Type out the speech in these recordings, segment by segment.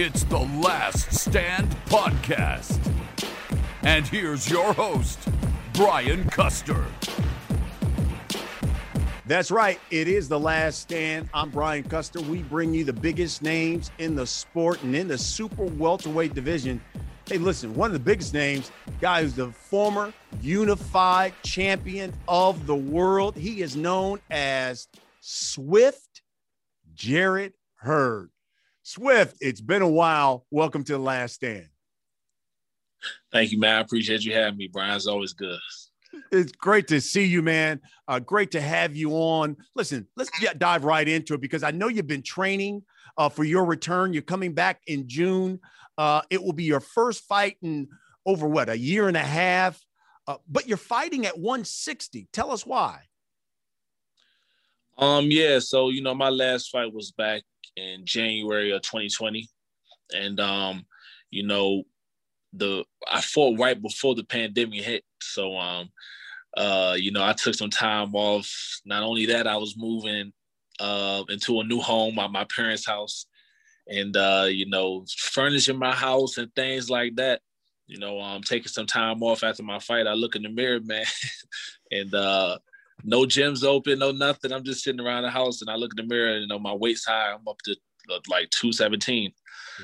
It's the Last Stand Podcast. And here's your host, Brian Custer. That's right. It is the last stand. I'm Brian Custer. We bring you the biggest names in the sport and in the super welterweight division. Hey, listen, one of the biggest names, guy who's the former unified champion of the world. He is known as Swift Jarrett Hurd. Swift, it's been a while. Welcome to the last stand. Thank you, man. I appreciate you having me, Brian. It's always good it's great to see you, man. Uh, great to have you on. Listen, let's get, dive right into it because I know you've been training uh, for your return. You're coming back in June. Uh, it will be your first fight in over what a year and a half, uh, but you're fighting at 160. Tell us why. Um, yeah. So you know, my last fight was back in January of 2020, and um, you know, the I fought right before the pandemic hit. So um uh you know I took some time off. Not only that, I was moving uh into a new home at my parents' house and uh, you know, furnishing my house and things like that. You know, I'm um, taking some time off after my fight. I look in the mirror, man, and uh no gyms open, no nothing. I'm just sitting around the house and I look in the mirror and you know my weight's high. I'm up to like 217.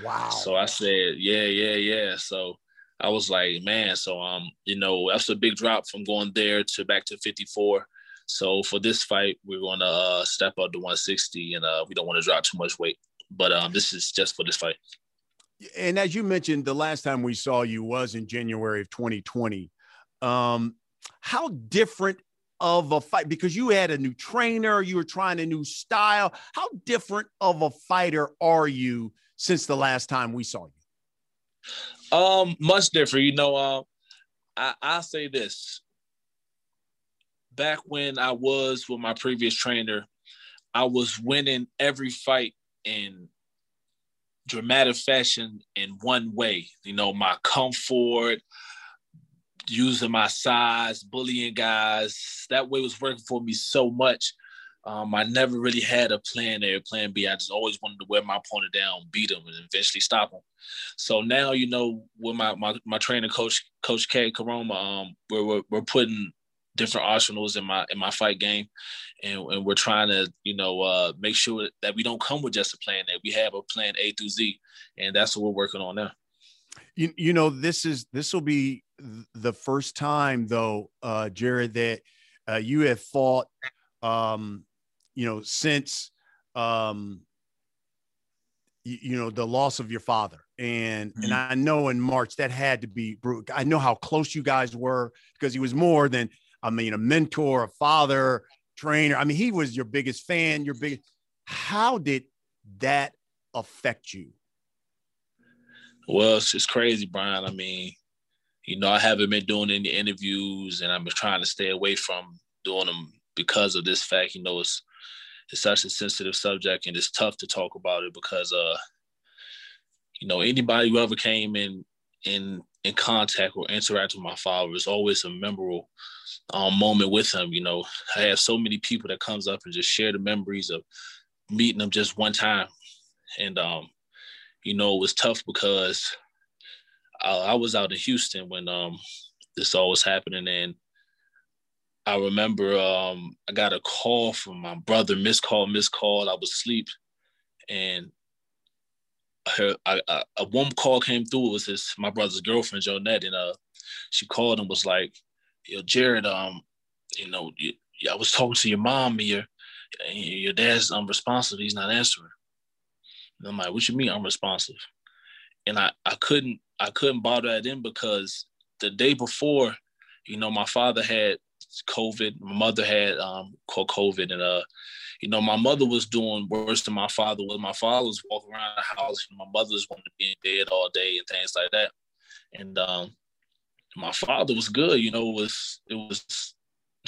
Wow. So I said, yeah, yeah, yeah. So I was like, man, so um, you know, that's a big drop from going there to back to 54. So for this fight, we're going to uh, step up to 160, and uh, we don't want to drop too much weight. But um, this is just for this fight. And as you mentioned, the last time we saw you was in January of 2020. Um, how different of a fight because you had a new trainer, you were trying a new style. How different of a fighter are you since the last time we saw you? Um, much different. You know, uh, I I say this. Back when I was with my previous trainer, I was winning every fight in dramatic fashion in one way. You know, my comfort, using my size, bullying guys. That way was working for me so much. Um, I never really had a plan A or plan B. I just always wanted to wear my opponent down, beat him, and eventually stop him. So now, you know, with my my, my trainer, coach Coach K Koroma, um, we're, we're, we're putting different arsenals in my in my fight game, and, and we're trying to you know uh, make sure that we don't come with just a plan that we have a plan A through Z, and that's what we're working on now. You, you know this is this will be the first time though, uh, Jarrett, that uh, you have fought, um, you know, since um, you, you know the loss of your father and mm-hmm. and i know in march that had to be brutal i know how close you guys were because he was more than I mean, a mentor, a father, trainer. I mean, he was your biggest fan, your biggest. How did that affect you? Well, it's crazy, Brian. I mean, you know, I haven't been doing any interviews and I've been trying to stay away from doing them because of this fact. You know, it's it's such a sensitive subject and it's tough to talk about it because uh you know, anybody who ever came in in in contact or interact with my father is always a memorable um, moment with him. You know, I have so many people that comes up and just share the memories of meeting them just one time, and um, you know, it was tough because I, I was out in Houston when um, this all was happening, and I remember um, I got a call from my brother, missed call, missed call. I was asleep, and her I, I, a one call came through. It was his my brother's girlfriend, Jonette, and uh, she called and was like, "Yo, Jarrett, um, you know, you, I was talking to your mom, and your your dad's unresponsive. He's not answering." And I'm like, "What you mean I'm responsive? And I I couldn't I couldn't bother that in because the day before, you know, my father had COVID, my mother had um called COVID, and uh you know, my mother was doing worse than my father was. My father was walking around the house. my mother was wanting to be in bed all day and things like that. And um, my father was good. You know, it was it was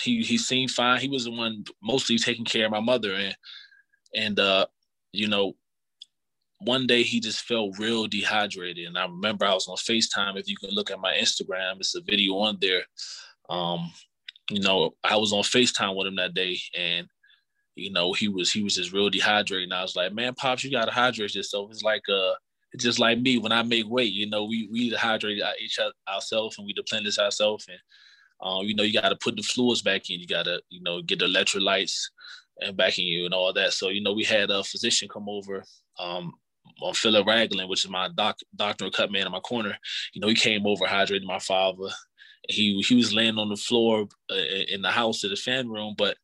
he he seemed fine. He was the one mostly taking care of my mother, and and uh, you know, one day he just felt real dehydrated. And I remember I was on FaceTime. If you can look at my Instagram, it's a video on there. Um, you know, I was on FaceTime with him that day, and you know, he was he was just real dehydrated. And I was like, man, pops, you gotta hydrate yourself. It's like uh it's just like me when I make weight, you know, we we hydrate each ourselves and we deplenish ourselves and um, you know, you gotta put the fluids back in, you gotta, you know, get the electrolytes and back in you and all that. So, you know, we had a physician come over, um, on Philip Ragland, which is my doc, doctor cut man in my corner. You know, he came over, hydrated my father. He he was laying on the floor uh, in the house in the fan room, but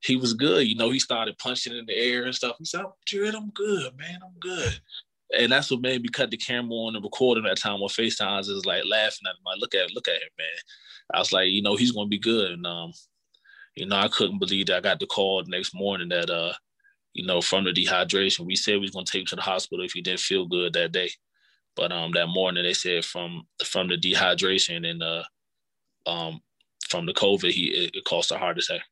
he was good. You know, he started punching in the air and stuff. He said, Jarrett, I'm good, man. I'm good. And that's what made me cut the camera on and record him that time on FaceTimes is like laughing at him. Like, look at look at him, man. I was like, you know, he's gonna be good. And um, you know, I couldn't believe that I got the call the next morning that uh, you know, from the dehydration. We said we was gonna take him to the hospital if he didn't feel good that day. But um that morning they said from from the dehydration and uh um from the COVID, he it, it caused a heart attack.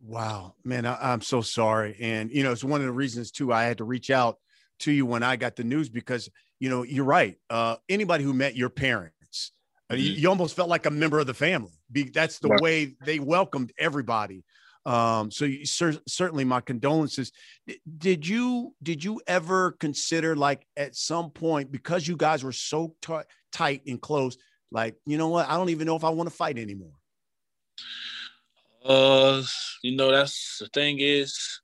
Wow, man, I, am so sorry. And you know, it's one of the reasons too I had to reach out to you when I got the news because you know you're right. Uh, anybody who met your parents, uh, mm-hmm. you, you, almost felt like a member of the family. Be, that's the right. way they welcomed everybody. Um, so you, cer- certainly my condolences. D- did you did you ever consider like at some point because you guys were so t- tight and close, like you know what? I don't even know if I want to fight anymore. Uh, you know, that's the thing is,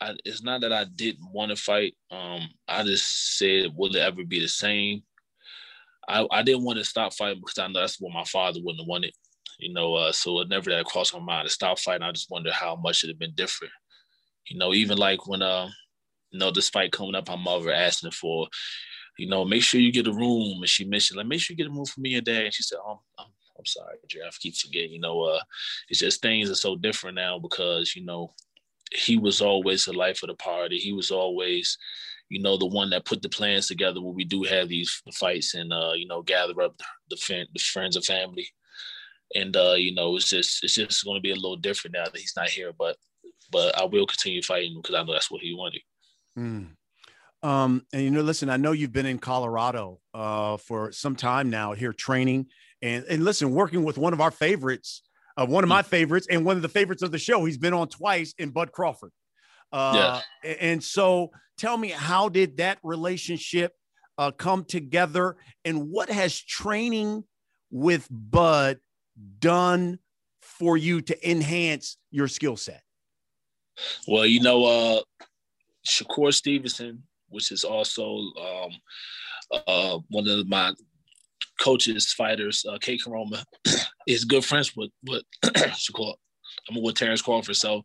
I, it's not that I didn't want to fight. Um, I just said, will it ever be the same? I, I didn't want to stop fighting because I know that's what my father wouldn't have wanted. You know, uh, so it never that crossed my mind to stop fighting. I just wonder how much it had been different. You know, even like when uh, you know, this fight coming up, my mother asking for, you know, make sure you get a room. And she mentioned, like, make sure you get a room for me and dad. And she said, oh, I'm, I'm sorry, Jeff. I keep forgetting. You know, uh, it's just things are so different now because you know he was always the life of the party. He was always, you know, the one that put the plans together when we do have these fights and uh, you know gather up the, the friends and family. And uh, you know, it's just it's just going to be a little different now that he's not here. But but I will continue fighting because I know that's what he wanted. Mm. Um, and you know, listen, I know you've been in Colorado uh, for some time now here training and and listen, working with one of our favorites, uh, one of my favorites, and one of the favorites of the show. He's been on twice in Bud Crawford. Uh, yeah. And so, tell me, how did that relationship uh, come together, and what has training with Bud done for you to enhance your skill set? Well, you know, uh, Shakur Stevenson, which is also um, uh, one of my coaches, fighters, uh, Kate Koroma is good friends with with Shakur. I'm with Terrence Crawford. So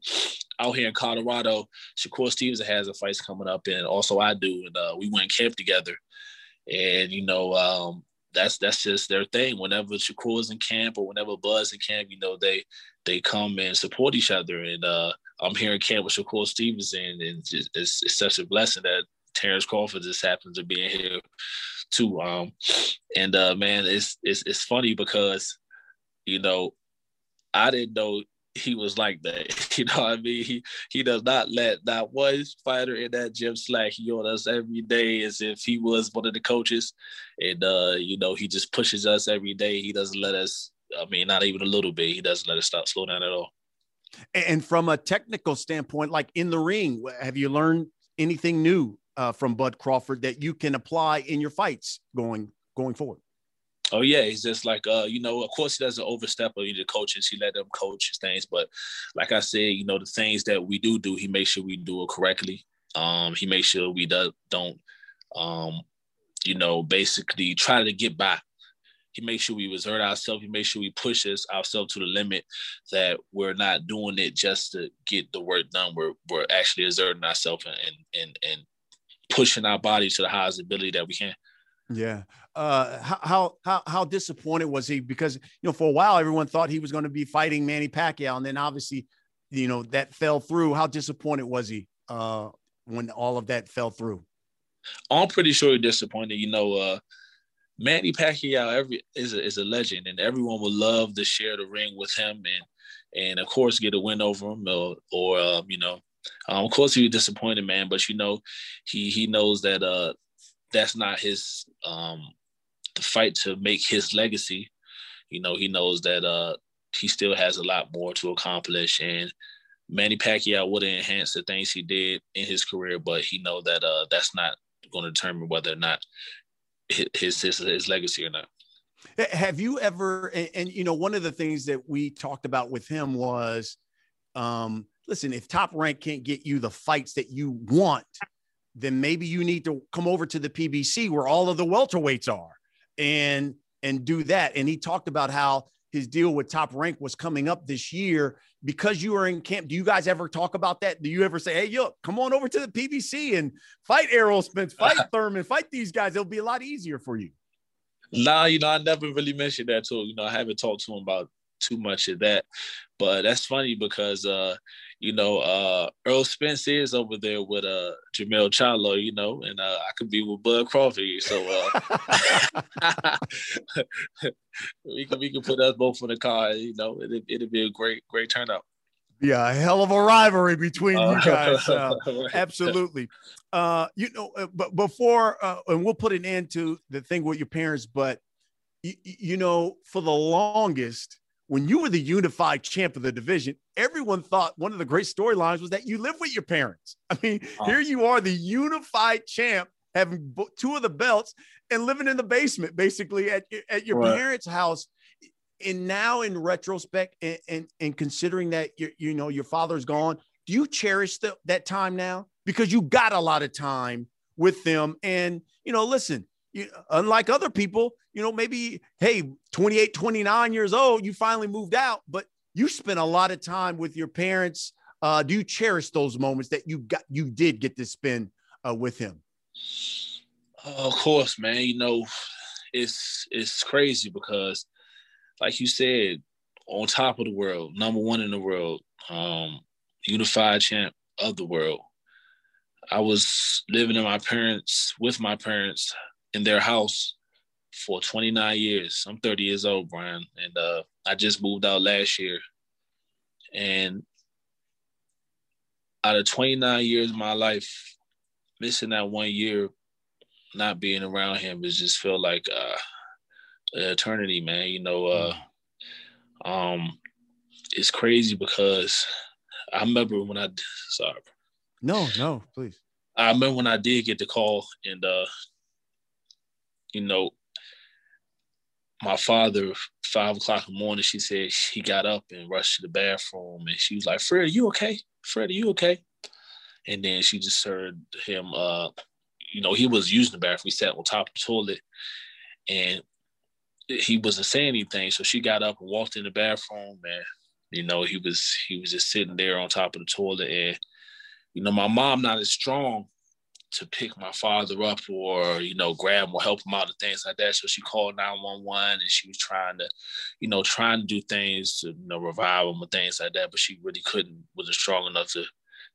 out here in Colorado, Shakur Stevenson has a fight coming up, and also I do, and uh, we went camp together. And you know, um, that's that's just their thing. Whenever Shakur's in camp or whenever Bud's in camp, you know, they they come and support each other. And uh, I'm here in camp with Shakur Stevenson, and it's, it's, it's such a blessing that Terrence Crawford just happens to be in here too. Um, and uh, man, it's it's it's funny because you know I didn't know he was like that. You know what I mean? He he does not let that one fighter in that gym slack. He on us every day as if he was one of the coaches. And uh, you know, he just pushes us every day. He doesn't let us, I mean, not even a little bit. He doesn't let us stop slow down at all. And from a technical standpoint, like in the ring, have you learned anything new uh, from Bud Crawford that you can apply in your fights going going forward? Oh yeah, he's just like uh, you know, of course he doesn't overstep on the coaches. He let them coach things, but like I said, you know, the things that we do do, he makes sure we do it correctly. Um, he makes sure we do, don't um you know, basically try to get by. He makes sure we exert ourselves. He makes sure we push us ourselves to the limit that we're not doing it just to get the work done. We're we're actually exerting ourselves and and and pushing our body to the highest ability that we can. Yeah. Uh, how how how disappointed was he? Because you know, for a while, everyone thought he was going to be fighting Manny Pacquiao, and then obviously, you know, that fell through. How disappointed was he uh, when all of that fell through? I'm pretty sure he's disappointed. You know, uh, Manny Pacquiao every is a, is a legend, and everyone would love to share the ring with him, and and of course get a win over him, or, or uh, you know, um, of course he was disappointed, man. But you know, he he knows that uh, that's not his um, the fight to make his legacy. You know, he knows that uh, he still has a lot more to accomplish, and Manny Pacquiao would have enhanced the things he did in his career, but he know that uh, that's not going to determine whether or not his his his legacy or not. Have you ever? And, and, you know, one of the things that we talked about with him was, um, listen, if Top Rank can't get you the fights that you want, then maybe you need to come over to the PBC where all of the welterweights are, and and do that. And he talked about how his deal with Top Rank was coming up this year because you were in camp. Do you guys ever talk about that? Do you ever say, "Hey, yo, come on over to the PBC and fight Errol Spence, fight Thurman, fight these guys"? It'll be a lot easier for you. Nah, you know, I never really mentioned that to him. You know, I haven't talked to him about too much of that. But that's funny because uh, you know, uh, Errol Spence is over there with uh Jermell Charlo, you know, and uh, I could be with Bud Crawford. So uh, we can we can put us both in the car, you know, it, it'll be a great, great turnout. Yeah, a hell of a rivalry between you uh, guys. Uh, absolutely. Uh, you know, uh, but before, uh, and we'll put an end to the thing with your parents, but you, you know, for the longest, when you were the unified champ of the division, everyone thought one of the great storylines was that you live with your parents. I mean, oh. here you are, the unified champ, having two of the belts and living in the basement, basically at, at your right. parents' house. And now, in retrospect, and, and, and considering that you you know your father's gone, do you cherish the, that time now because you got a lot of time with them? And you know, listen, you, unlike other people, you know, maybe, hey, 28, 29 years old, you finally moved out, but you spent a lot of time with your parents. Uh, do you cherish those moments that you got, you did get to spend uh, with him? of course, man. You know, it's it's crazy because, like you said, on top of the world, number one in the world, um, unified champ of the world. I was living in my parents with my parents in their house for 29 years. I'm 30 years old, Brian, and uh, I just moved out last year. And out of 29 years of my life, missing that one year, not being around him, it just felt like uh, eternity, man. You know, uh, um, it's crazy because I remember when I sorry. No, no, please. I remember when I did get the call and uh, you know, my father, five o'clock in the morning, she said he got up and rushed to the bathroom and she was like, Fred, are you okay? Fred, are you okay? And then she just heard him, uh, you know, he was using the bathroom. He sat on top of the toilet and he wasn't saying anything. So she got up and walked in the bathroom and, you know, he was, he was just sitting there on top of the toilet. And, you know, my mom not as strong to pick my father up or you know grab him or help him out and things like that. So she called nine one one and she was trying to, you know, trying to do things to you know revive him and things like that. But she really couldn't wasn't strong enough to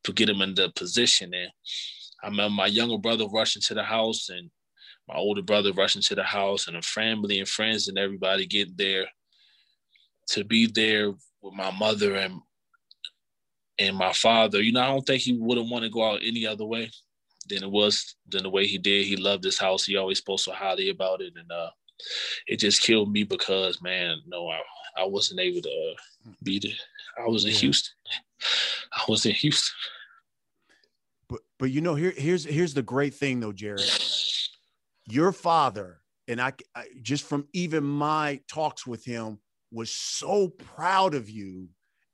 to get him in the position. And I remember my younger brother rushing to the house and my older brother rushing to the house and a family and friends and everybody getting there to be there with my mother and and my father. You know, I don't think he would have wanted to go out any other way than it was than the way he did. He loved his house. He always spoke so highly about it, and uh, it just killed me because man, no, I I wasn't able to uh, be there. I was in yeah. Houston. I was in Houston. But but you know here here's here's the great thing though, Jarrett. Your father and I, I just from even my talks with him was so proud of you,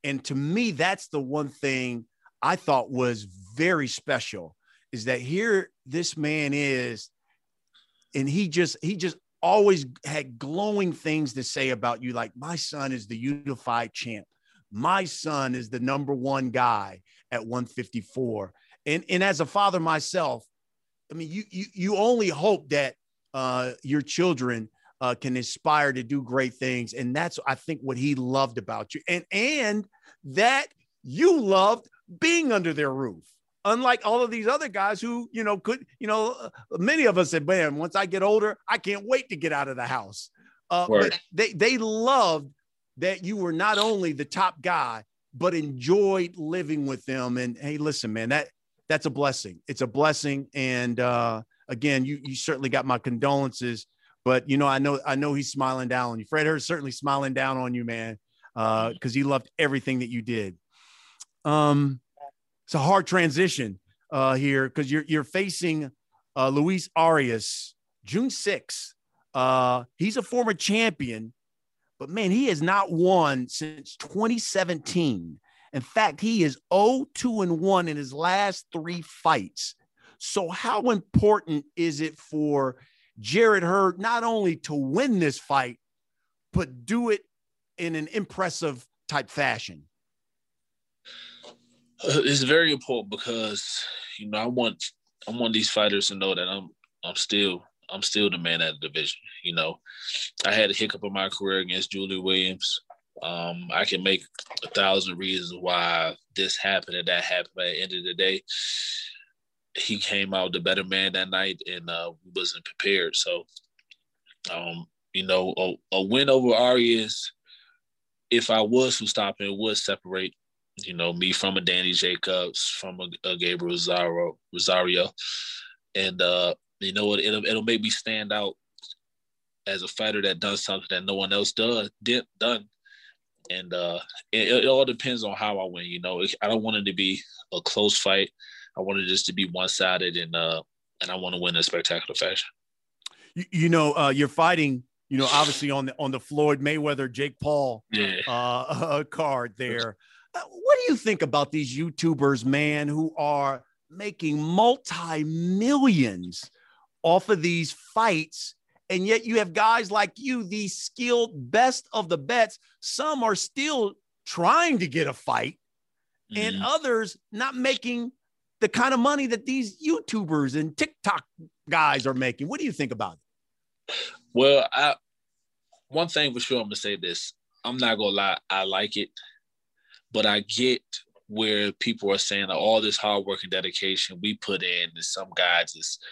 and to me that's the one thing I thought was very special is that here this man is and he just he just always had glowing things to say about you. Like my son is the unified champ. My son is the number one guy at 154. And and as a father myself, I mean, you you you only hope that uh, your children uh, can aspire to do great things, and that's I think what he loved about you, and and that you loved being under their roof unlike all of these other guys who, you know, could, you know, uh, many of us said, man, once I get older, I can't wait to get out of the house. Uh, but they, they loved that you were not only the top guy, but enjoyed living with them. And hey, listen, man, that that's a blessing. It's a blessing. And uh, again, you you certainly got my condolences. But you know, I know I know he's smiling down on you. Fred Hurd certainly smiling down on you, man, because uh, he loved everything that you did. Um, it's a hard transition uh, here because you're you're facing uh, Luis Arias June 6th. Uh, he's a former champion, but man, he has not won since 2017. In fact, he is 0-2 and 1 in his last three fights. So, how important is it for Jarrett Hurd not only to win this fight, but do it in an impressive type fashion? It's very important because you know I want I want these fighters to know that I'm I'm still I'm still the man at the division. You know, I had a hiccup in my career against Julie Williams. Um, I can make a thousand reasons why this happened and that happened. But at the end of the day, he came out the better man that night and uh, wasn't prepared. So, um, you know, a, a win over Arias, if I was to stop it, would separate you know, me from a Danny Jacobs, from a, a Gabriel Rosado, Rosado, and uh, you know, it, it'll it'll make me stand out as a fighter that does something that no one else does did done, and uh, it, it all depends on how I win. You know, I don't want it to be a close fight. I want it just to be one sided, and uh, and I want to win in a spectacular fashion. You, you know, uh, you're fighting you know, obviously on the on the Floyd Mayweather Jake Paul yeah. uh, card there. Uh, what do you think about these YouTubers, man, who are making multi millions off of these fights? And yet you have guys like you, the skilled best of the bets. Some are still trying to get a fight, mm-hmm. and others not making the kind of money that these YouTubers and TikTok guys are making. What do you think about it? Well, I one thing for sure, I'm gonna say this. I'm not gonna lie, I like it. But I get where people are saying that all this hard work and dedication we put in, and some guy just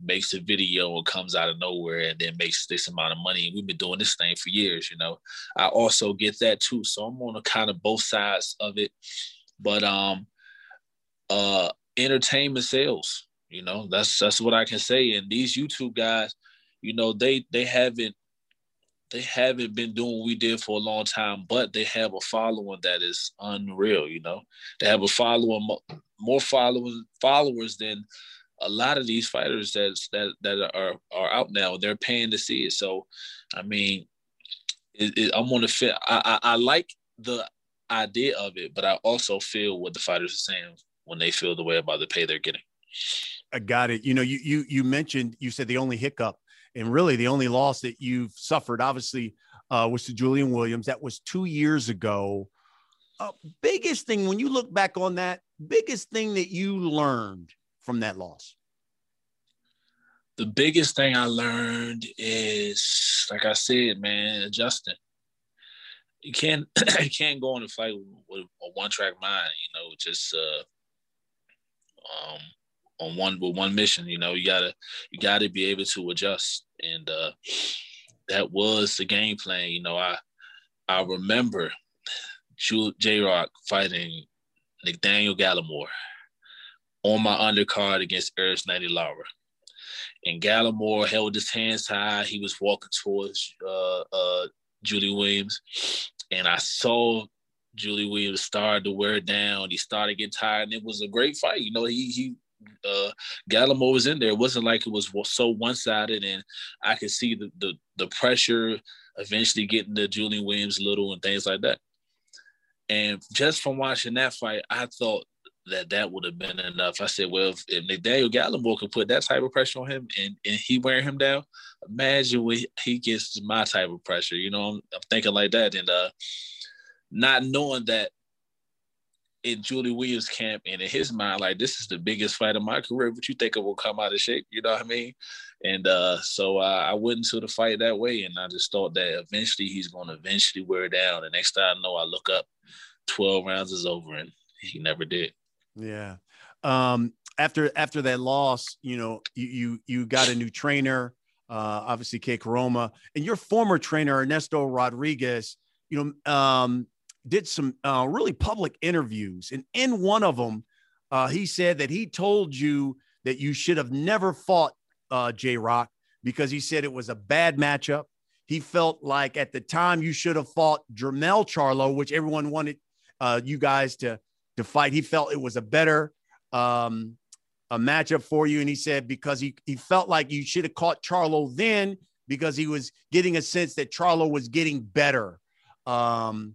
makes a video and comes out of nowhere and then makes this amount of money. And we've been doing this thing for years, you know. I also get that too. So I'm on a kind of both sides of it. But um uh entertainment sales, you know, that's that's what I can say. And these YouTube guys, you know, they they haven't they haven't been doing what we did for a long time, but they have a following that is unreal. You know, they have a following more followers followers than a lot of these fighters that that that are are out now. They're paying to see it. So, I mean, it, it, I'm on the fit. I, I I like the idea of it, but I also feel what the fighters are saying when they feel the way about the pay they're getting. I got it. You know, you you you mentioned you said the only hiccup and really the only loss that you've suffered, obviously, uh, was to Julian Williams. That was two years ago. Uh, biggest thing when you look back on that, biggest thing that you learned from that loss? The biggest thing I learned is, like I said, man, adjusting. You can't you can't go on a fight with, with a one track mind. You know, just uh, um, on one with one mission. You know, you gotta you gotta be able to adjust, and uh, that was the game plan. You know, I I remember J Rock fighting Nathaniel Gallimore on my undercard against Erislandy Lara. And Gallimore held his hands high. He was walking towards uh, uh, Julie Williams. And I saw Julie Williams start to wear down. He started getting tired, and it was a great fight. You know, he he uh, Gallimore was in there. It wasn't like it was so one sided, and I could see the, the the pressure eventually getting to Julian Williams little and things like that. And just from watching that fight, I thought that that would have been enough. I said, well, if, if Nathaniel Gallimore could put that type of pressure on him and, and he wearing him down, imagine when he gets my type of pressure. You know, I'm, I'm thinking like that. And uh, not knowing that in Julie Williams' camp and in his mind, like this is the biggest fight of my career. What you think it will come out of shape? You know what I mean? And uh, so uh, I went into the fight that way, and I just thought that eventually he's going to eventually wear down. The next time I know, I look up, twelve rounds is over, and he never did. Yeah. Um, after after that loss, you know, you you, you got a new trainer, uh, obviously K Koroma, and your former trainer Ernesto Rodriguez. You know, um, did some uh, really public interviews, and in one of them, uh, he said that he told you that you should have never fought uh, J Rock because he said it was a bad matchup. He felt like at the time you should have fought Jermell Charlo, which everyone wanted uh, you guys to to fight. He felt it was a better um, a matchup for you, and he said because he he felt like you should have caught Charlo then because he was getting a sense that Charlo was getting better. Um,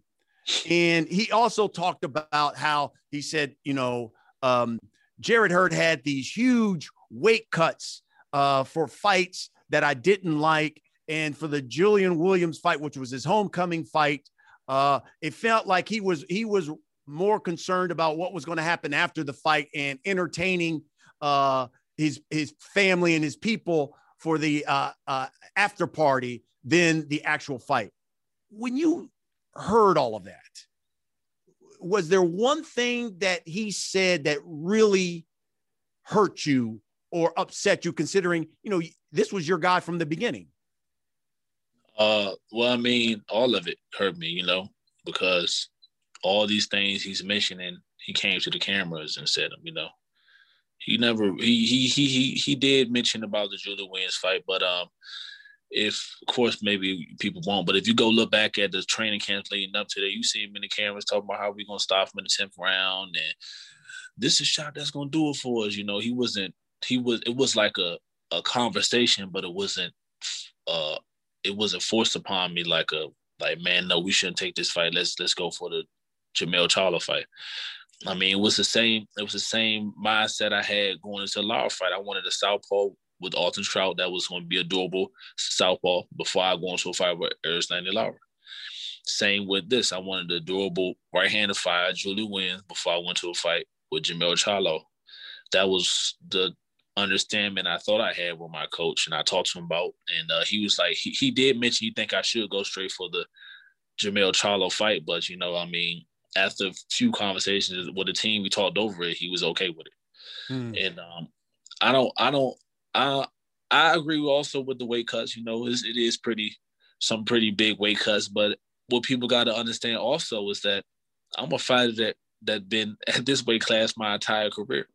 and he also talked about how he said, you know, um, Jarrett Hurd had these huge weight cuts uh, for fights that I didn't like. And for the Julian Williams fight, which was his homecoming fight, uh, it felt like he was he was more concerned about what was going to happen after the fight and entertaining uh, his his family and his people for the uh, uh, after party than the actual fight. When you heard all of that, was there one thing that he said that really hurt you or upset you considering you know this was your guy from the beginning? Uh well i mean all of it hurt me you know because all these things he's mentioning he came to the cameras and said them you know. He never he he he he, he did mention about the Julia Williams fight but um if of course maybe people won't, but if you go look back at the training camps leading up to that, you see him in the cameras talking about how we're gonna stop him in the tenth round and this is a shot that's gonna do it for us. You know, he wasn't he was it was like a a conversation, but it wasn't uh it wasn't forced upon me like a like man, no, we shouldn't take this fight. Let's let's go for the Jermell Charlo fight. I mean, it was the same. It was the same mindset I had going into the Lara fight. I wanted a southpaw with Austin Trout that was going to be a durable southpaw before I go into a fight with Erislandy Lara. Same with this. I wanted a durable right-handed fight, Julie Williams, before I went to a fight with Jermell Charlo. That was the understanding I thought I had with my coach, and I talked to him about. And uh, he was like, he, he did mention he think I should go straight for the Jermell Charlo fight, but you know, I mean, after a few conversations with the team, we talked over it. He was okay with it, hmm. and um, I don't, I don't, I I agree also with the weight cuts. You know, it is pretty some pretty big weight cuts, but what people got to understand also is that I'm a fighter that that been at this weight class my entire career.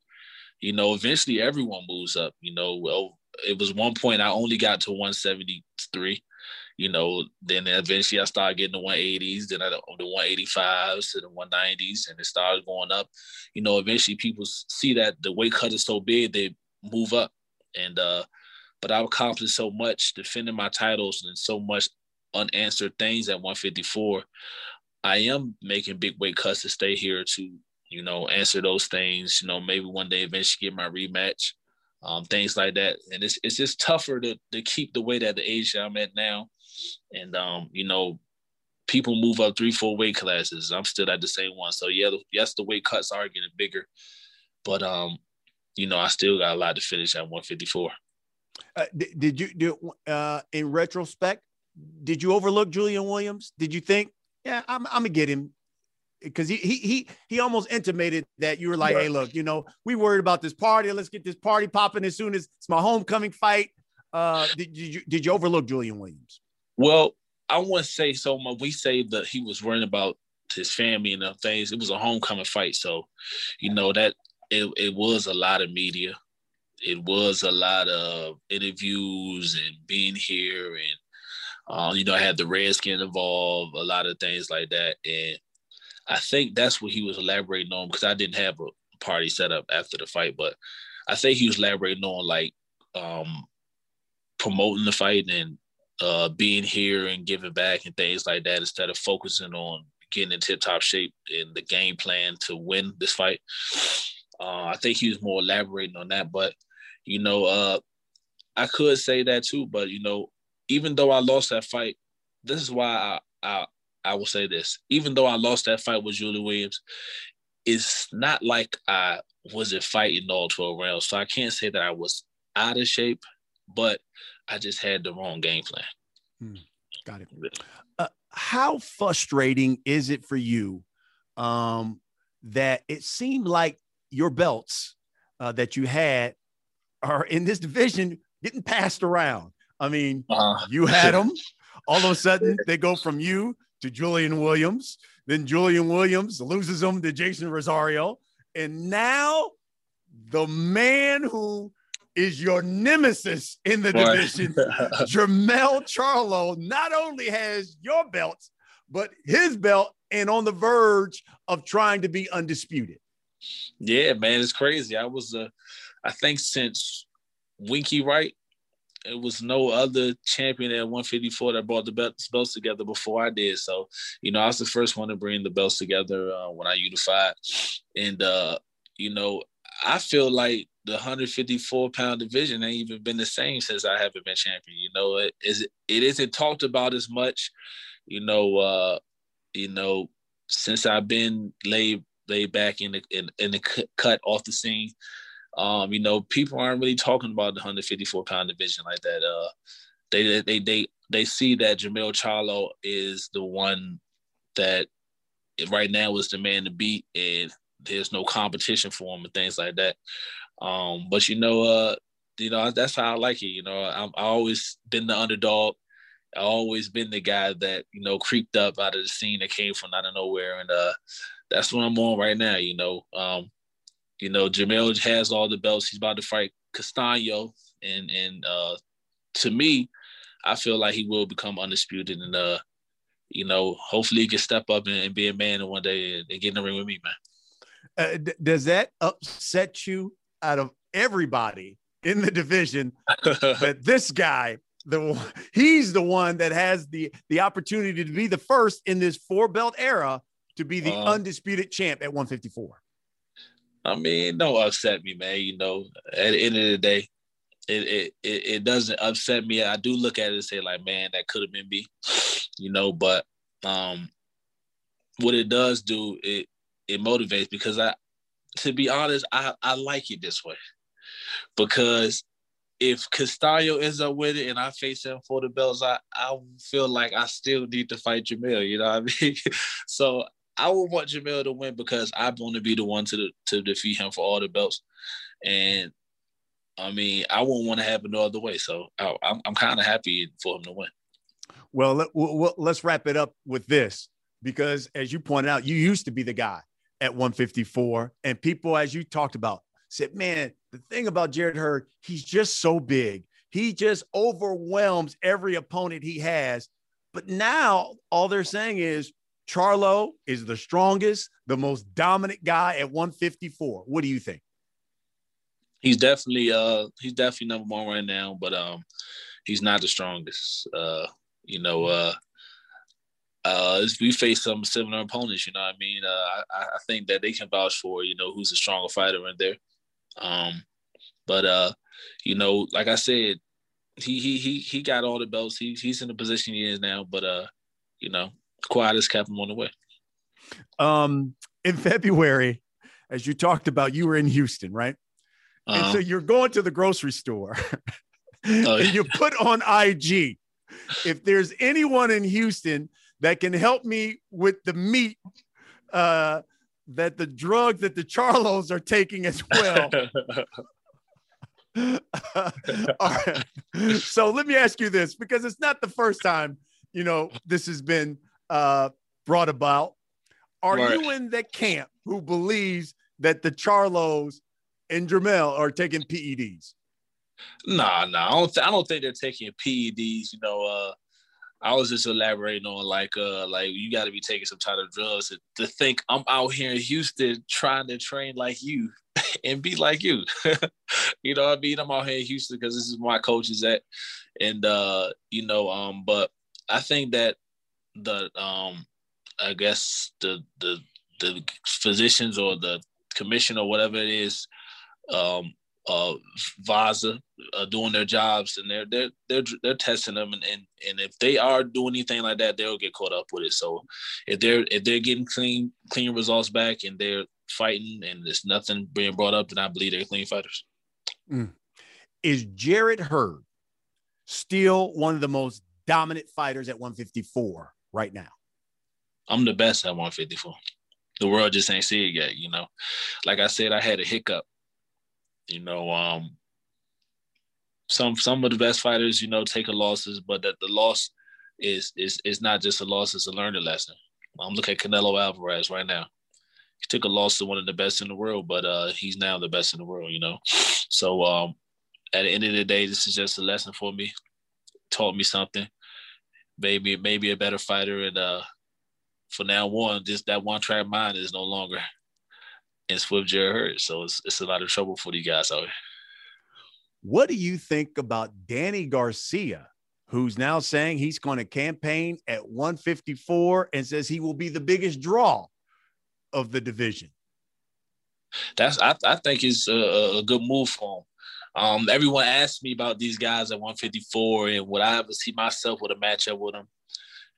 You know, eventually everyone moves up. You know, well, it was one point I only got to 173. You know, then eventually I started getting the 180s, then I, the 185s to the 190s, and it started going up. You know, eventually people see that the weight cut is so big, they move up. And uh, but I've accomplished so much defending my titles and so much unanswered things at 154. I am making big weight cuts to stay here to, you know, answer those things. You know, maybe one day eventually get my rematch, um, things like that. And it's it's just tougher to to keep the weight at the age I'm at now. And um, you know, people move up three, four weight classes. I'm still at the same one. So yeah, yes, the weight cuts are getting bigger, but um, you know, I still got a lot to finish at 154. Uh, did, did, you do uh, in retrospect? Did you overlook Julian Williams? Did you think, yeah, I'm, I'm gonna get him because he he he he almost intimated that you were like, right. hey, look, you know, we worried about this party. Let's get this party popping as soon as it's my homecoming fight. Uh, did, you did you overlook Julian Williams? Well, I wouldn't say so much. We say that he was worrying about his family and the things. It was a homecoming fight, so you know that it, it was a lot of media. It was a lot of interviews and being here and um, you know, I had the Redskin involved, a lot of things like that. And I think that's what he was elaborating on because I didn't have a party set up after the fight, but I think he was elaborating on like um, promoting the fight and uh, being here and giving back and things like that instead of focusing on getting in tip top shape and the game plan to win this fight. Uh, I think he was more elaborating on that, but you know, uh, I could say that too. But you know, even though I lost that fight, this is why I I, I will say this. Even though I lost that fight with Julie Williams, it's not like I wasn't fighting all 12 rounds. So I can't say that I was out of shape, but I just had the wrong game plan. Hmm. Got it. Uh, how frustrating is it for you um, that it seemed like your belts uh, that you had are in this division getting passed around? I mean, uh, you had them. All of a sudden, they go from you to Julian Williams. Then Julian Williams loses them to Jason Rosario. And now the man who is your nemesis in the division, Jermell Charlo, not only has your belts, but his belt and on the verge of trying to be undisputed. Yeah, man, it's crazy. I was, uh, I think since Winky Wright, it was no other champion at 154 that brought the belts, together before I did. So, you know, I was the first one to bring the belts together uh, when I unified. And, uh, you know, I feel like the 154 pound division ain't even been the same since I haven't been champion. You know, it is it isn't talked about as much. You know, uh, you know, since I've been laid laid back in the in, in the cut off the scene. Um, you know, people aren't really talking about the 154 pound division like that. Uh, they they they they see that Jermell Charlo is the one that right now is the man to beat, and there's no competition for him and things like that. Um, but you know, uh, you know that's how I like it. You know, I'm I always been the underdog. I always been the guy that you know creeped up out of the scene that came from out of nowhere, and uh, that's what I'm on right now. You know, um, you know, Jermell has all the belts. He's about to fight Castaño, and and uh, to me, I feel like he will become undisputed, and uh, you know, hopefully he can step up and, and be a man one day and, and, get in the ring with me, man. Uh, d- does that upset you out of everybody in the division that this guy the he's the one that has the the opportunity to be the first in this four belt era to be the uh, undisputed champ at 154 I mean, don't upset me, man. You know, at the end of the day, it it it, doesn't upset me. I do look at it and say, like, man, that could have been me, you know. But um, what it does do, it it motivates because I, to be honest, I I like it this way because if Castaño ends up with it and I face him for the belts, I, I feel like I still need to fight Jermell. You know what I mean? so I would want Jermell to win because I want to be the one to to defeat him for all the belts, and I mean I wouldn't want to happen no other way. So I, I'm I'm kind of happy for him to win. Well, let, well, let's wrap it up with this because, as you pointed out, you used to be the guy at 154, and people, as you talked about, said, "Man, the thing about Jarrett Hurd, he's just so big. He just overwhelms every opponent he has." But now all they're saying is Charlo is the strongest, the most dominant guy at 154. What do you think? He's definitely uh he's definitely number one right now, but um he's not the strongest. Uh, you know, uh uh, we face some similar opponents, you know what I mean? Uh, I, I think that they can vouch for, you know, who's a stronger fighter in there. Um, but, uh, you know, like I said, he, he, he, he got all the belts. He, he's in the position he is now, but, uh, you know, quiet quietest kept him on the way. Um, in February, as you talked about, you were in Houston, right? Uh-huh. And so you're going to the grocery store oh, and you put on IG. If there's anyone in Houston that can help me with the meat, uh, that the drug that the Charlos are taking as well. So let me ask you this because it's not the first time, you know, this has been uh, brought about. Are right. you in the camp who believes that the Charlos and Jermell are taking PEDs? Nah, nah. I don't. Th- I don't think they're taking PEDs. You know, uh, I was just elaborating on like, uh, like you got to be taking some type of drugs to, to, think I'm out here in Houston trying to train like you and be like you. you know what I mean? I'm out here in Houston because this is my coach is at, and uh, you know, um, but I think that the um I guess the the the physicians or the commission or whatever it is, um, uh, VADA uh, doing their jobs, and they're they're they're they're testing them, and, and and if they are doing anything like that, they'll get caught up with it. So if they're if they're getting clean clean results back, and they're fighting, and there's nothing being brought up, then I believe they're clean fighters. Mm. Is Jarrett Hurd still one of the most dominant fighters at 154 right now? I'm the best at 154. The world just ain't see it yet, you know. Like I said, I had a hiccup. You know, um, some some of the best fighters, you know, take a losses, but that the loss is is is not just a loss; it's a learning lesson. I'm looking at Canelo Alvarez right now. He took a loss to one of the best in the world, but uh, he's now the best in the world. You know, so um, at the end of the day, this is just a lesson for me. Taught me something. Maybe maybe a better fighter, and uh, for now on, just that one track mind is no longer in Swift Jarrett Hurd. So it's it's a lot of trouble for these guys out here. What do you think about Danny Garcia, who's now saying he's going to campaign at 154 and says he will be the biggest draw of the division? That's I, I think it's a, a good move for him. Um, everyone asked me about these guys at 154 and would I ever see myself with a matchup with them.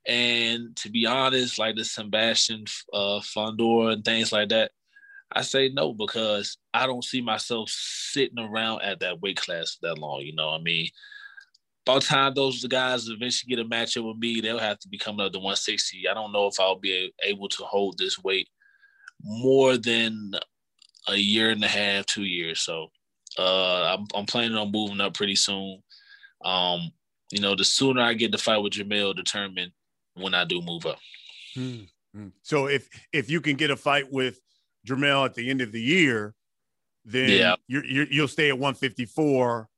And to be honest, like the Sebastian uh, Fundora and things like that, I say no because I don't see myself sitting around at that weight class that long. You know, I mean, by the time those guys eventually get a matchup with me, they'll have to be coming up to 160. I don't know if I'll be able to hold this weight more than a year and a half, two years. So uh, I'm, I'm planning on moving up pretty soon. Um, you know, the sooner I get to fight with Jermell, determine when I do move up. Hmm. So if if you can get a fight with Jermell at the end of the year, then yeah. you're, you will stay at 154.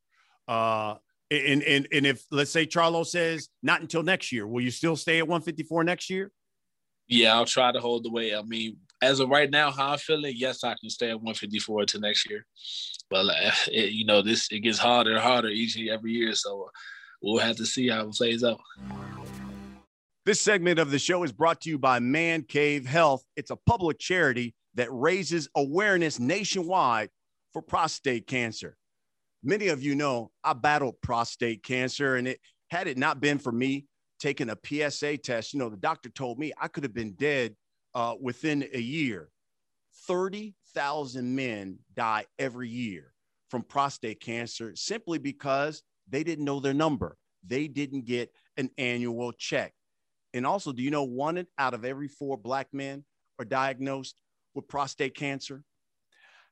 Uh, and and and if let's say Charlo says not until next year, will you still stay at 154 next year? Yeah, I'll try to hold the weight. I mean, as of right now, how I'm feeling, yes, I can stay at 154 to next year. But uh, it, you know, this it gets harder and harder each and every year, so we'll have to see how it plays out. This segment of the show is brought to you by Man Cave Health. It's a public charity that raises awareness nationwide for prostate cancer. Many of you know I battled prostate cancer, and it had it not been for me taking a PSA test, you know, the doctor told me I could have been dead uh, within a year. 30,000 men die every year from prostate cancer simply because they didn't know their number. They didn't get an annual check. And also, do you know one out of every four Black men are diagnosed with prostate cancer?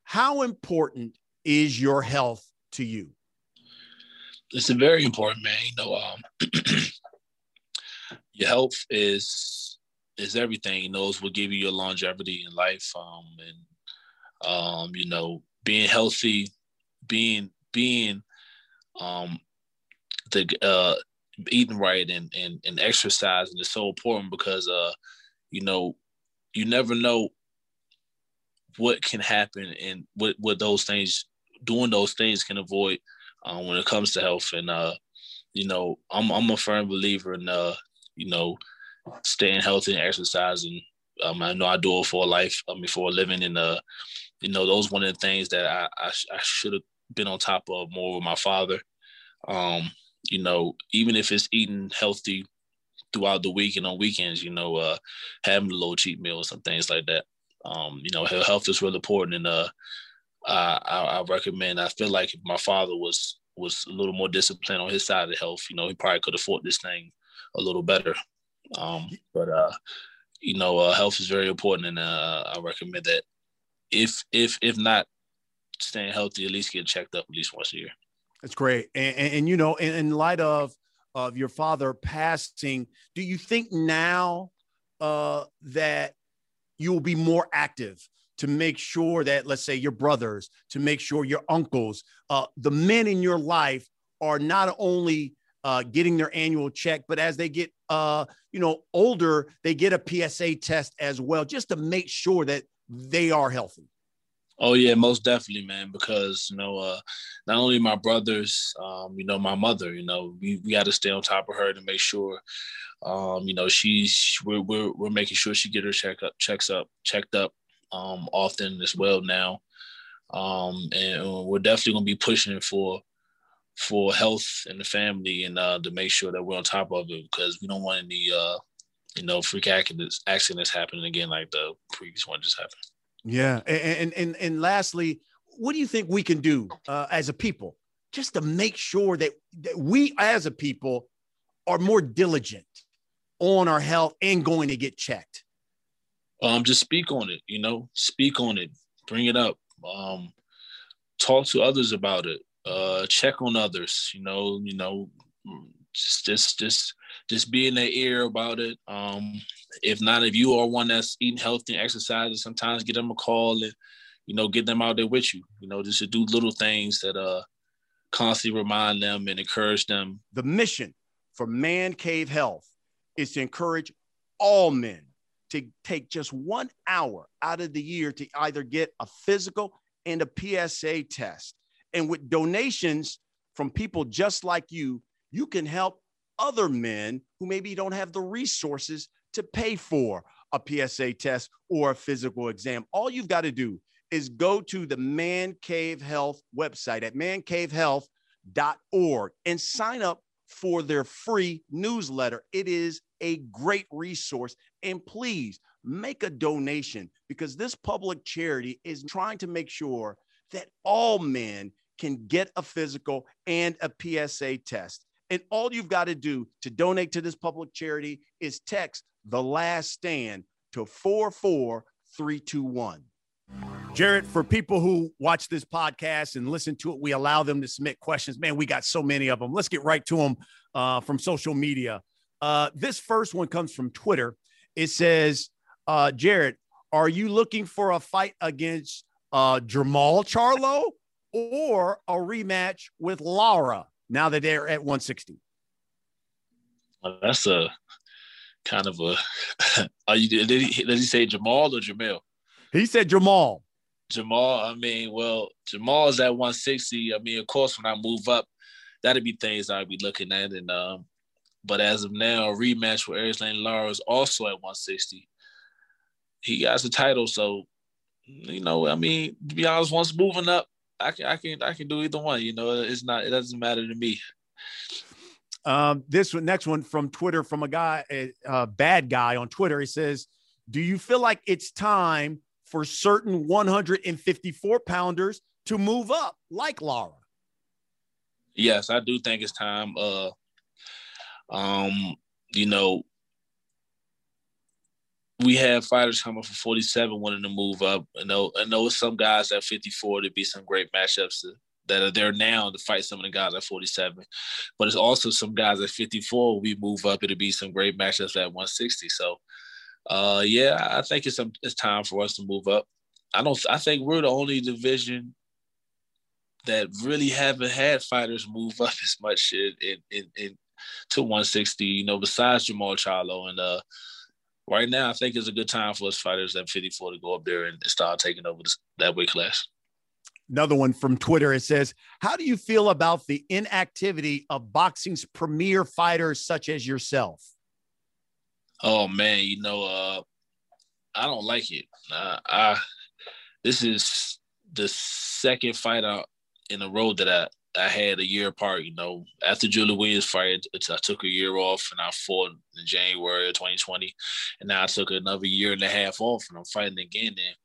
How important is your health to you? It's a very important, man. You know, um, your health is is everything. You know, it's what give you your longevity in life. Um, and um, you know, being healthy, being being um the uh eating right and and, and exercising is so important because uh you know you never know what can happen and what what those things doing those things can avoid um, when it comes to health. And uh you know I'm I'm a firm believer in uh you know staying healthy and exercising. Um, I know I do it for a life I mean for a living. And uh you know those one of the things that I I, I should have been on top of more with my father. Um you know, even if it's eating healthy throughout the week and on weekends, you know, uh, having a little cheat meals and things like that. Um, you know, health is really important, and uh, I, I, recommend. I feel like my father was was a little more disciplined on his side of health, you know, he probably could afford this thing a little better. Um, but uh, you know, uh, health is very important, and uh, I recommend that if if if not staying healthy, at least get checked up at least once a year. That's great. And, and, and you know, in, in, light of of your father passing, do you think now uh, that you will be more active to make sure that, let's say, your brothers, to make sure your uncles, uh, the men in your life are not only uh, getting their annual check, but as they get, uh, you know, older, they get a PSA test as well, just to make sure that they are healthy. Oh yeah, most definitely, man. Because you know, uh, not only my brothers, um, you know, my mother. You know, we, we got to stay on top of her to make sure, um, you know, she's we're, we're we're making sure she get her check up, checks up, checked up, um, often as well now, um, and we're definitely gonna be pushing for for health and the family and uh, to make sure that we're on top of it because we don't want any uh, you know freak accidents accidents happening again like the previous one just happened. Yeah, and and and lastly, what do you think we can do uh, as a people just to make sure that, that we as a people are more diligent on our health and going to get checked? Um, just speak on it. You know, speak on it. Bring it up. Um, talk to others about it. Uh, check on others. You know, you know, just just just just be in their ear about it. Um, if not, if you are one that's eating healthy and exercising, sometimes get them a call and you know get them out there with you. You know, just to do little things that uh constantly remind them and encourage them. The mission for Man Cave Health is to encourage all men to take just one hour out of the year to either get a physical and a PSA test. And with donations from people just like you, you can help other men who maybe don't have the resources to pay for a PSA test or a physical exam. All you've got to do is go to the Man Cave Health website at mancavehealth.org and sign up for their free newsletter. It is a great resource. And please make a donation because this public charity is trying to make sure that all men can get a physical and a PSA test. And all you've got to do to donate to this public charity is text the last stand to 44321. Jarrett, for people who watch this podcast and listen to it, we allow them to submit questions. Man, we got so many of them. Let's get right to them uh, from social media. Uh, this first one comes from Twitter. It says, uh, Jarrett, are you looking for a fight against uh, Jermall Charlo or a rematch with Lara? now that they're at 160? Well, that's a kind of a. are you, did, he, did he say Jamal or Jamel? He said Jamal. Jamal, I mean, well, Jamal is at 160. I mean, of course, when I move up, that'd be things I'd be looking at. And um, but as of now, a rematch with Erislandy Lara is also at 160. He got the title, so you know, I mean, to be honest, once moving up, I can I can I can do either one. You know, it's not it doesn't matter to me. Um, this one, next one from Twitter from a guy, a, a bad guy on Twitter. He says, "Do you feel like it's time for certain 154 pounders to move up, like Lara?" Yes, I do think it's time. Uh, um, you know, we have fighters coming for 47 wanting to move up. I know, I know some guys at 54 to be some great matchups that are there now to fight some of the guys at 47. But it's also some guys at 54 we move up, it'll be some great matchups at 160. So uh yeah, I think it's some, it's time for us to move up. I don't I think we're the only division that really haven't had fighters move up as much in, in, in to 160, you know, besides Jamal Charlo and uh right now, I think it's a good time for us fighters at 54 to go up there and start taking over this, that weight class. Another one from Twitter. It says, How do you feel about the inactivity of boxing's premier fighters such as yourself? Oh man, you know, uh, I don't like it. Uh, I this is the second fight out in a row that I I had a year apart. You know, after Julie Williams fight, I took a year off and I fought in January of 2020, and now I took another year and a half off, and I'm fighting again. And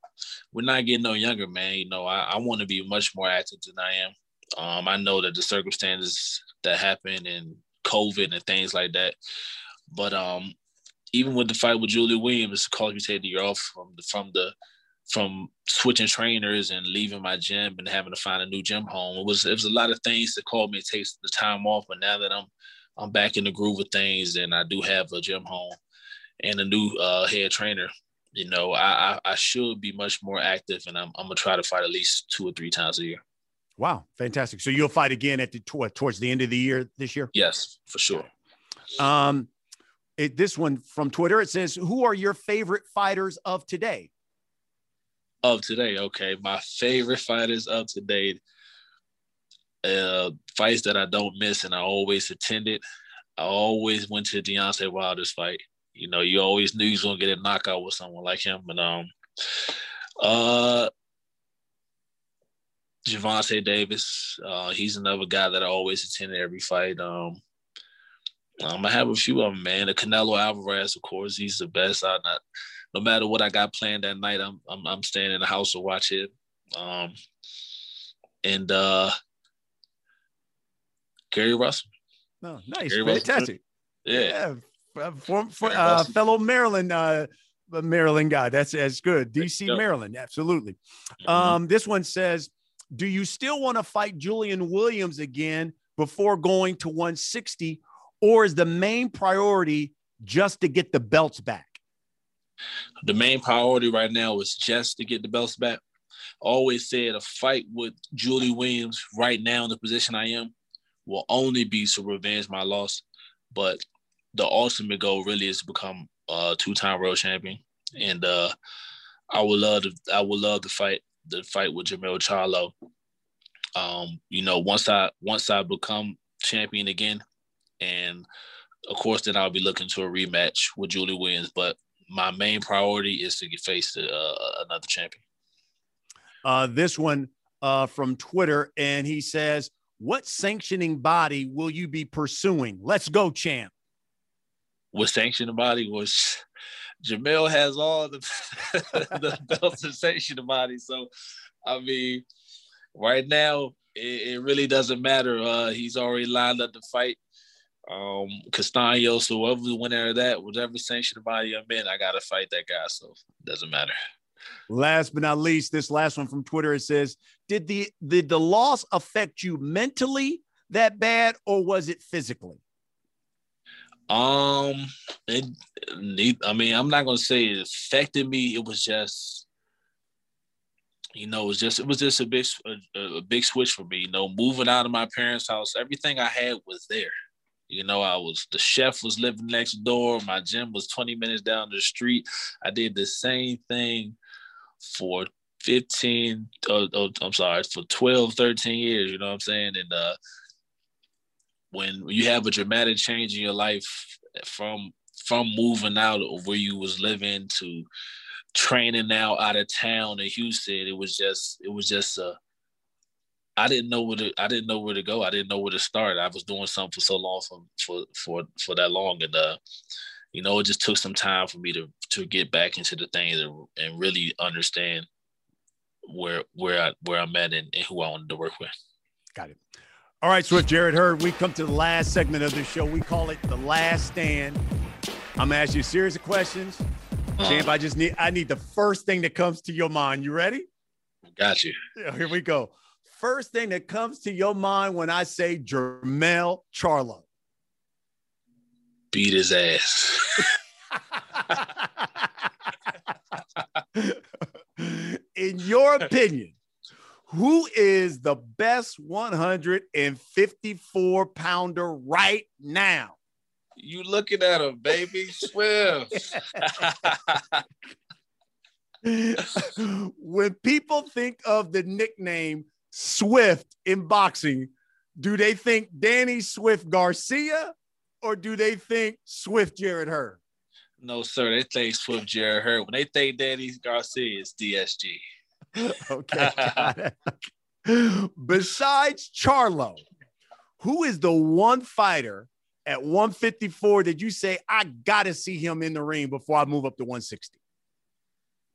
we're not getting no younger, man. You know, I, I want to be much more active than I am. Um, I know that the circumstances that happened and COVID and things like that, but um, even with the fight with Julie Williams, caused me to take the year off from the from the from switching trainers and leaving my gym and having to find a new gym home. It was it was a lot of things that called me to take the time off. But now that I'm I'm back in the groove of things and I do have a gym home and a new uh, head trainer, you know, I, I, should be much more active and I'm I'm gonna try to fight at least two or three times a year. Wow, fantastic! So you'll fight again at the towards the end of the year this year. Yes, for sure. Um, it, this one from Twitter it says, "Who are your favorite fighters of today?" Of today, okay. My favorite fighters of today, uh, fights that I don't miss and I always attended. I always went to Deontay Wilder's fight. You know, you always knew he was gonna get a knockout with someone like him. And um, uh, Gervonta Davis, uh, he's another guy that I always attended every fight. Um, I'm gonna have a few of them, man. The Canelo Alvarez, of course, he's the best. I not, no matter what I got planned that night, I'm I'm, I'm staying in the house to watch it. Um, and uh, Gary Russell. No, oh, nice, Gary fantastic. Russell. Yeah. yeah. For, for, uh, fellow Maryland uh, Maryland guy. That's that's good. DC, yep. Maryland, absolutely. Mm-hmm. Um, this one says, "Do you still want to fight Julian Williams again before going to 160, or is the main priority just to get the belts back? The main priority right now is just to get the belts back. Always said a fight with Julie Williams right now in the position I am will only be to revenge my loss. But the ultimate goal really is to become a two-time world champion. And uh, I would love to I would love to fight the fight with Jermell Charlo. Um, you know, once I once I become champion again, and of course, then I'll be looking to a rematch with Julie Williams. But my main priority is to get uh, another champion. Uh, this one uh, from Twitter, and he says, "What sanctioning body will you be pursuing? Let's go, champ." What sanctioning body was? Jermell has all the the belts and sanctioning body. So, I mean, right now it, it really doesn't matter. Uh, he's already lined up to fight um Castaños, so whoever the winner of that, whatever sanctioned body I'm in, I gotta fight that guy. So it doesn't matter. Last but not least, this last one from Twitter it says, Did the did the loss affect you mentally that bad or was it physically? Um it, I mean, I'm not gonna say it affected me. It was just you know, it was just it was just a big a, a big switch for me. You know, moving out of my parents' house, everything I had was there. You know, I was the chef was living next door. My gym was 20 minutes down the street. I did the same thing for 15, oh, oh, I'm sorry, for 12, 13 years, you know what I'm saying? And uh, when you have a dramatic change in your life from from moving out of where you was living to training now out of town in Houston, it was just it was just a I didn't know where to I didn't know where to go. I didn't know where to start. I was doing something for so long for for for for that long, and uh, you know, it just took some time for me to to get back into the thing and, and really understand where where I where I'm at and, and who I wanted to work with. Got it. All right, so with Jarrett Hurd, we come to the last segment of this show. We call it the last stand. I'm gonna ask you a series of questions. Uh-huh. Champ, I just need I need the first thing that comes to your mind. You ready? Got you. Yeah, here we go first thing that comes to your mind when I say Jermell Charlo? Beat his ass. In your opinion, who is the best 154 pounder right now? You looking at him, baby. Swift. when people think of the nickname Swift in boxing, do they think Danny Swift Garcia or do they think Swift Jarrett Hurd? No, sir. They think Swift Jarrett Hurd. When they think Danny Garcia, it's DSG. okay. Besides Charlo, who is the one fighter at 154 that you say, I got to see him in the ring before I move up to 160?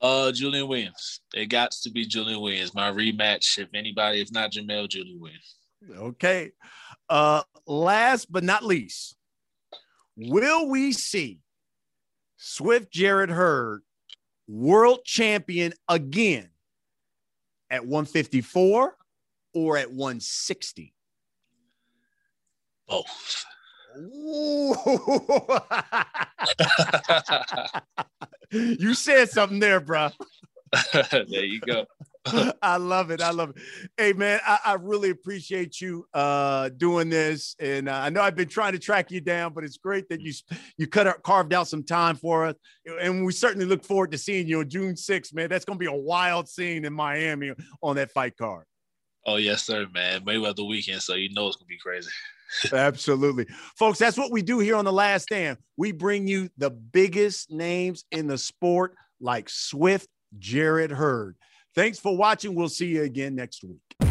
Uh, Julian Williams. It got to be Julian Williams. My rematch. If anybody, if not Jamel, Julian Williams. Okay. Uh, last but not least, will we see Swift Jarrett Hurd world champion again at 154 or at 160? Both. you said something there, bro. there you go. I love it. I love it. Hey man, I, I really appreciate you uh, doing this, and uh, I know I've been trying to track you down, but it's great that you you cut out, carved out some time for us, and we certainly look forward to seeing you on June 6th, man. That's going to be a wild scene in Miami on that fight card. Oh yes, sir, man. Mayweather weekend, so you know it's gonna be crazy. Absolutely. Folks, that's what we do here on The Last Stand. We bring you the biggest names in the sport, like Swift Jarrett Hurd. Thanks for watching. We'll see you again next week.